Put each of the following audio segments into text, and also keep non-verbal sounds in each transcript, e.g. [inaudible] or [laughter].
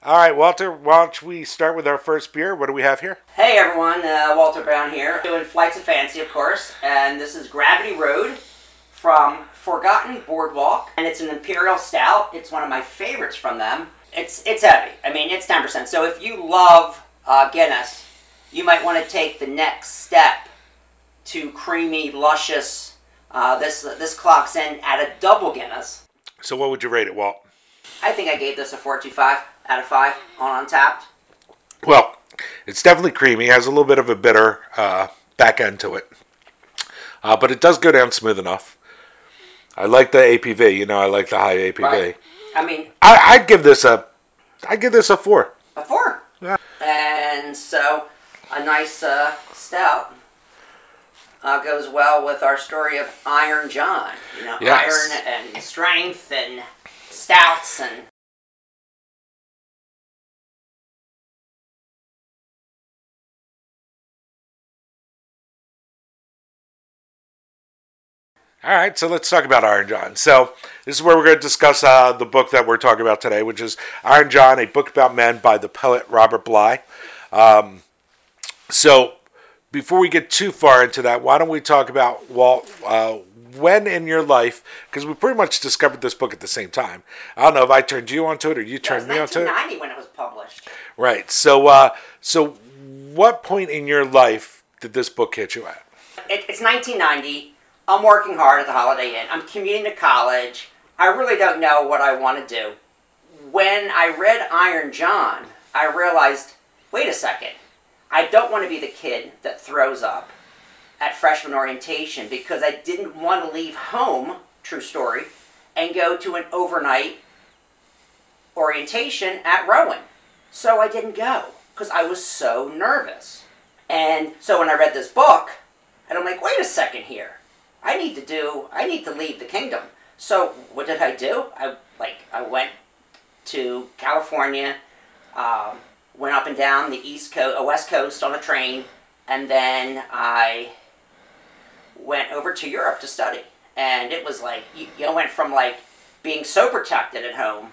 All right, Walter, why don't we start with our first beer? What do we have here? Hey everyone, uh, Walter Brown here, doing Flights of Fancy, of course, and this is Gravity Road from Forgotten Boardwalk, and it's an Imperial Stout. It's one of my favorites from them. It's it's heavy. I mean, it's ten percent. So if you love uh, Guinness, you might want to take the next step to creamy, luscious. Uh, this this clocks in at a double Guinness. So, what would you rate it, Walt? I think I gave this a four two five out of five on Untappd. Well, it's definitely creamy. It has a little bit of a bitter uh, back end to it, uh, but it does go down smooth enough. I like the ABV. You know, I like the high ABV. Right. I mean, I, I'd give this a, I'd give this a four. a four. Yeah. And so a nice uh, stout uh, goes well with our story of Iron John. You know, Yes. iron and strength and stouts and All right, so let's talk about Iron John. So this is where we're going to discuss uh, the book that we're talking about today, which is Iron John, a book about men by the poet Robert Bly. Um, so before we get too far into that, why don't we talk about Walt? Uh, when in your life, because we pretty much discovered this book at the same time. I don't know if I turned you onto it or you turned me onto it. 1990 when it was published. Right. So, uh, so what point in your life did this book hit you at? It, it's 1990. I'm working hard at the Holiday Inn. I'm commuting to college. I really don't know what I want to do. When I read Iron John, I realized wait a second. I don't want to be the kid that throws up at freshman orientation because I didn't want to leave home, true story, and go to an overnight orientation at Rowan. So I didn't go because I was so nervous. And so when I read this book, and I'm like, wait a second here. I need to do, I need to leave the kingdom. So what did I do? I like, I went to California, um, went up and down the east coast, uh, west coast on a train, and then I went over to Europe to study. And it was like, you, you went from like being so protected at home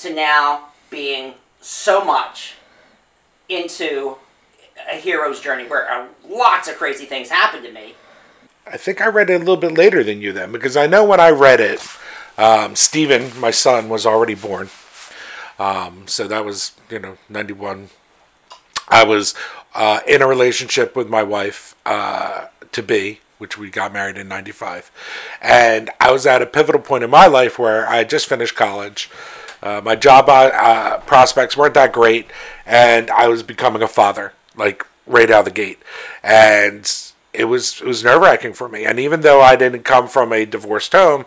to now being so much into a hero's journey where uh, lots of crazy things happened to me. I think I read it a little bit later than you then, because I know when I read it, um, Stephen, my son, was already born. Um, so that was, you know, 91. I was uh, in a relationship with my wife uh, to be, which we got married in 95. And I was at a pivotal point in my life where I had just finished college. Uh, my job uh, uh, prospects weren't that great, and I was becoming a father, like right out of the gate. And it was it was nerve wracking for me. And even though I didn't come from a divorced home,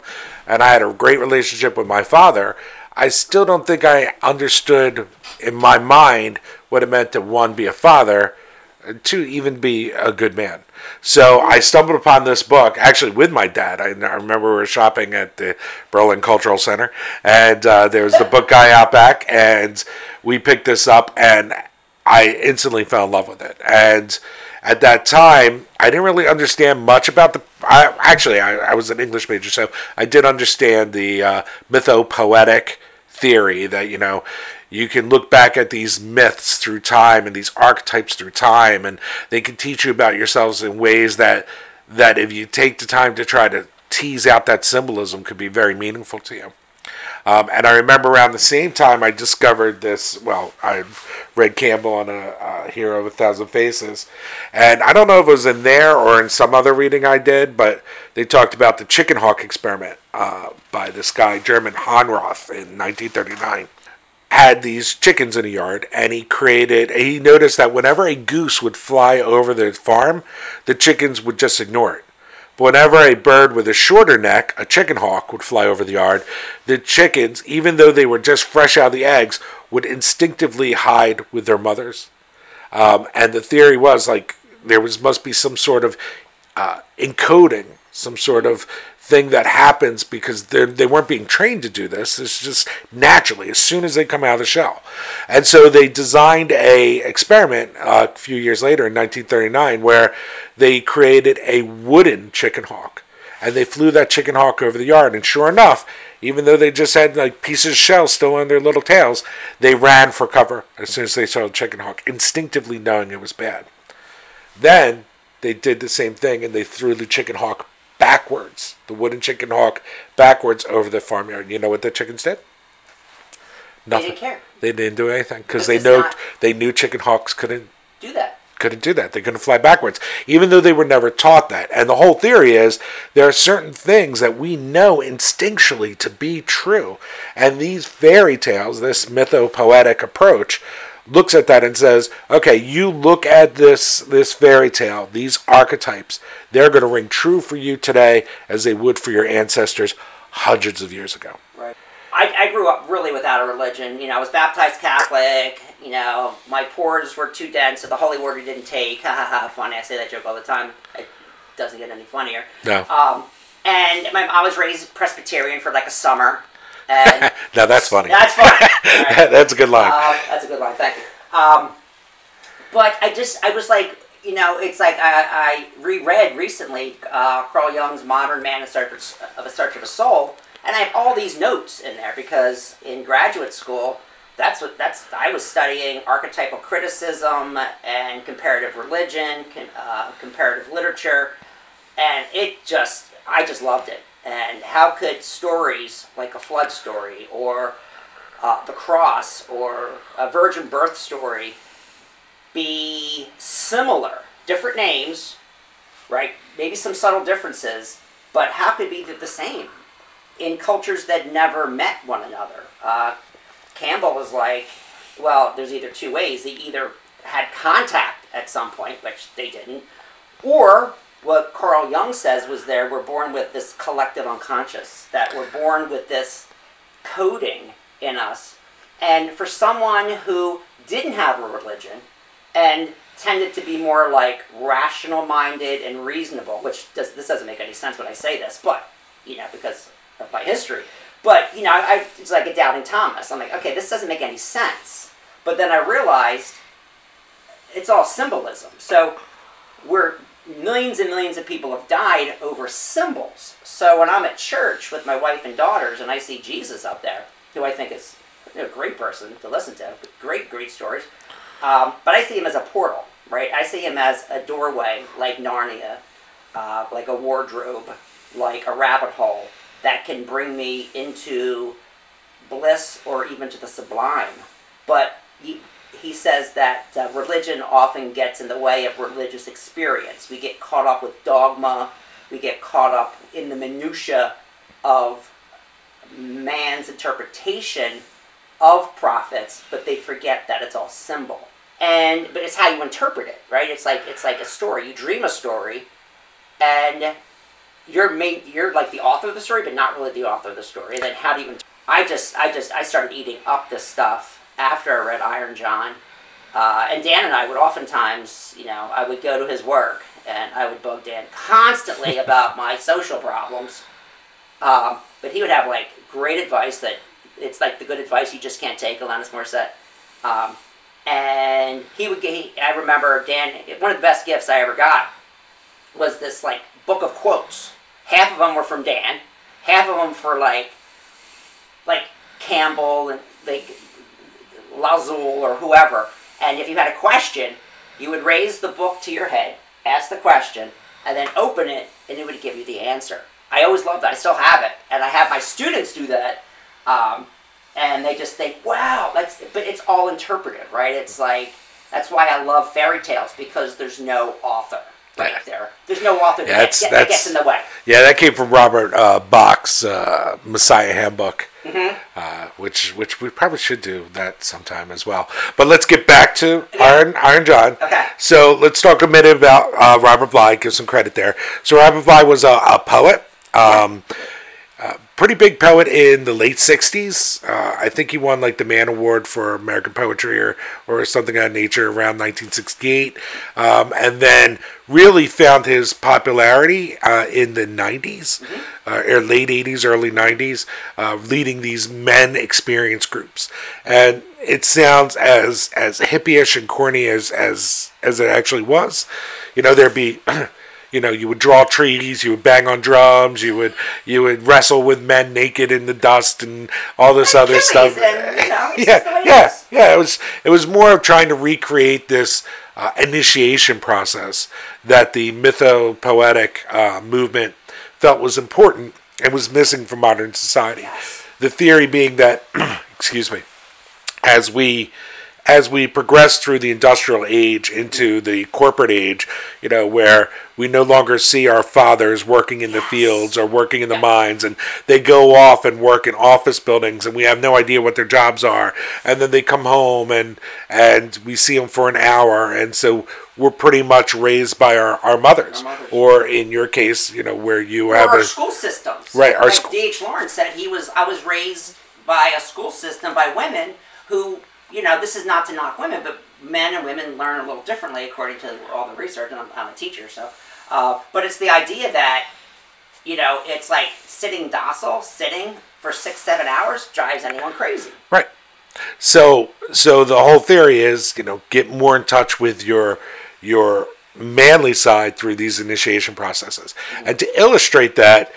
and I had a great relationship with my father, I still don't think I understood in my mind what it meant to one be a father, two even be a good man. So I stumbled upon this book actually with my dad. I, I remember we were shopping at the Berlin Cultural Center, and uh, there was the book guy out back, and we picked this up, and I instantly fell in love with it. And at that time, I didn't really understand much about the. I, actually, I, I was an English major, so I did understand the uh, mythopoetic theory that you know you can look back at these myths through time and these archetypes through time, and they can teach you about yourselves in ways that that if you take the time to try to tease out that symbolism, could be very meaningful to you. Um, and I remember around the same time I discovered this. Well, I read Campbell on a, Hero of a Thousand Faces, and I don't know if it was in there or in some other reading I did, but they talked about the chicken hawk experiment uh, by this guy German Honroth in 1939. Had these chickens in a yard, and he created. He noticed that whenever a goose would fly over the farm, the chickens would just ignore it. But whenever a bird with a shorter neck, a chicken hawk, would fly over the yard, the chickens, even though they were just fresh out of the eggs, would instinctively hide with their mothers. Um, and the theory was like there was must be some sort of uh, encoding, some sort of thing that happens because they they weren't being trained to do this. It's just naturally as soon as they come out of the shell, and so they designed a experiment uh, a few years later in 1939 where they created a wooden chicken hawk. and they flew that chicken hawk over the yard. And sure enough, even though they just had like pieces of shell still on their little tails, they ran for cover as soon as they saw the chicken hawk, instinctively knowing it was bad. Then they did the same thing and they threw the chicken hawk backwards, the wooden chicken hawk backwards over the farmyard. You know what the chickens did? They didn't care. They didn't do anything because they know not- they knew chicken hawks couldn't Do that. couldn't do that. They couldn't fly backwards, even though they were never taught that. And the whole theory is there are certain things that we know instinctually to be true, and these fairy tales, this mythopoetic approach, looks at that and says, "Okay, you look at this this fairy tale, these archetypes, they're going to ring true for you today as they would for your ancestors hundreds of years ago." Right. I, I grew up really without a religion. You know, I was baptized Catholic. You know, my pores were too dense, so the holy water didn't take. [laughs] Ha ha ha! Funny, I say that joke all the time. It doesn't get any funnier. No. Um, and my, I was raised Presbyterian for like a summer. And [laughs] now that's funny. that's funny. [laughs] Right. that's a good line. Um, that's a good line. Thank you. Um, but I just, I was like, you know, it's like I, I reread recently uh, Carl Jung's Modern Man in Search of a Search of a Soul, and I have all these notes in there because in graduate school, that's what that's I was studying archetypal criticism and comparative religion, uh, comparative literature, and it just I just loved it. And how could stories like a flood story or uh, the cross or a virgin birth story be similar, different names, right? Maybe some subtle differences, but how could be the same in cultures that never met one another? Uh, Campbell was like, well, there's either two ways. They either had contact at some point, which they didn't, or what Carl Jung says was there, we're born with this collective unconscious, that we're born with this coding in us. And for someone who didn't have a religion and tended to be more like rational minded and reasonable, which does, this doesn't make any sense when I say this, but, you know, because of my history. But, you know, I, it's like a doubting Thomas. I'm like, okay, this doesn't make any sense. But then I realized it's all symbolism. So we're millions and millions of people have died over symbols. So when I'm at church with my wife and daughters and I see Jesus up there, who I think is a great person to listen to, great, great stories, um, but I see him as a portal, right? I see him as a doorway, like Narnia, uh, like a wardrobe, like a rabbit hole that can bring me into bliss or even to the sublime. But he says that uh, religion often gets in the way of religious experience. We get caught up with dogma, we get caught up in the minutiae of man's interpretation of prophets, but they forget that it's all symbol. And but it's how you interpret it, right? It's like it's like a story. You dream a story, and you're main, you're like the author of the story, but not really the author of the story. And then how do you? I just I just I started eating up this stuff after I read Iron John, uh, and Dan and I would oftentimes, you know, I would go to his work and I would bug Dan constantly [laughs] about my social problems. Um, but he would have like great advice that it's like the good advice you just can't take, Alanis Morissette. Um, and he would get, I remember Dan, one of the best gifts I ever got was this like book of quotes. Half of them were from Dan, half of them for like, like Campbell and like Lazul or whoever. And if you had a question, you would raise the book to your head, ask the question, and then open it, and it would give you the answer. I always loved that. I still have it, and I have my students do that. Um, and they just think, "Wow, that's." But it's all interpretive, right? It's like that's why I love fairy tales because there's no author right Yeah. there. There's no author that, Yeah, that's- get- that gets in the way. Yeah, that came from Robert uh, Bach's uh, Messiah Handbook, uh, which which we probably should do that sometime as well. But let's get back to Iron Iron John. Okay. So let's talk a minute about uh, Robert Bly. Give some credit there. So Robert Bly was a, a poet. Um, uh, pretty big poet in the late 60s. Uh, I think he won like the Man Award for American Poetry or, or something of that nature around 1968. Um, and then really found his popularity uh, in the 90s, uh, or late 80s, early 90s, uh, leading these men experience groups. And it sounds as as hippie-ish and corny as, as, as it actually was. You know, there'd be. [clears throat] you know you would draw trees, you would bang on drums, you would you would wrestle with men naked in the dust and all this other stuff. and, you know, yeah, yeah, yeah. It was it was more of trying to recreate this uh, initiation process that the mythopoetic uh, movement felt was important and was missing from modern society. Yes. The theory being that, [clears throat] excuse me, as we as we progress through the industrial age into the corporate age, you know, where we no longer see our fathers working in the fields or working in the mines, and they go off and work in office buildings, and we have no idea what their jobs are, and then they come home and and we see them for an hour, and so we're pretty much raised by our, our mothers, mothers. or in your case, you know, where you Or have our a school systems. Right, our Like sc- D.H. Lawrence said, he was. I was raised by a school system by women who, you know, this is not to knock women, but men and women learn a little differently according to all the research. And I'm, I'm a teacher, so. Uh, but it's the idea that, you know, it's like sitting docile, sitting for six, seven hours drives anyone crazy. Right. So so the whole theory is, you know, get more in touch with your your manly side through these initiation processes. And to illustrate that,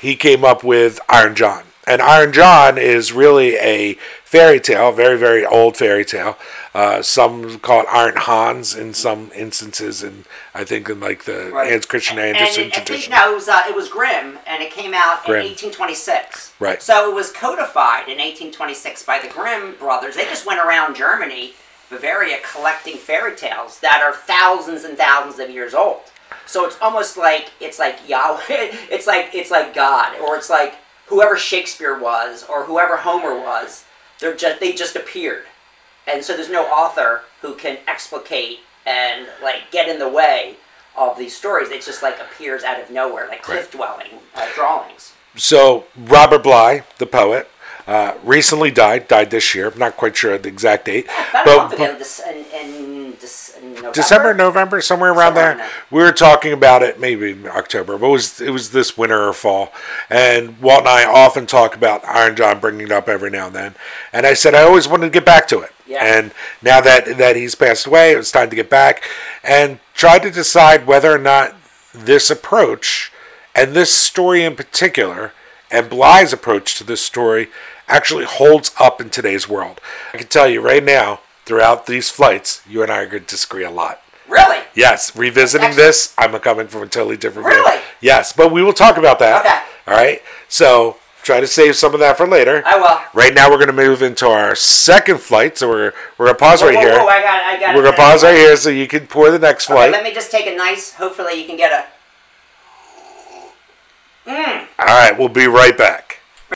he came up with Iron John. And Iron John is really a fairy tale, very, very old fairy tale. Uh, some call it Iron Hans in some instances, and I think in like the Hans Christian Andersen and it, I think tradition. no, it was uh, it was Grimm, and it came out Grimm. in 1826. Right. So it was codified in 1826 by the Grimm brothers. They just went around Germany, Bavaria, collecting fairy tales that are thousands and thousands of years old. So it's almost like it's like Yahweh. [laughs] It's like it's like God, or it's like whoever Shakespeare was, or whoever Homer was. They're just they just appeared, and so there's no author who can explicate and like get in the way of these stories. It just like appears out of nowhere, like cliff dwelling uh, drawings. So Robert Bly, the poet, uh, recently died. Died this year. I'm not quite sure the exact date, About a month ago, Dec- in, in, Dec- November. December, November, somewhere around Somewhere there. there. We were talking about it, maybe October, but it was it was this winter or fall. And Walt and I often talk about Iron John, bringing it up every now and then. And I said I always wanted to get back to it. Yeah. And now that that he's passed away, it was time to get back and try to decide whether or not this approach and this story in particular, and Bly's approach to this story, actually holds up in today's world. I can tell you right now, throughout these flights, you and I are going to disagree a lot. Really? Yes, revisiting this, I'm coming from a totally different view. Really? Yes, but we will talk about that. Okay. All right. So try to save some of that for later. I will. Right now, we're going to move into our second flight. So we're we're gonna pause Whoa, right whoa, here. whoa, I got, I got we're gonna pause right here so you can pour the next Okay, flight. let me just take a nice. Hopefully, you can get a. Mmm. All right, we'll be right back.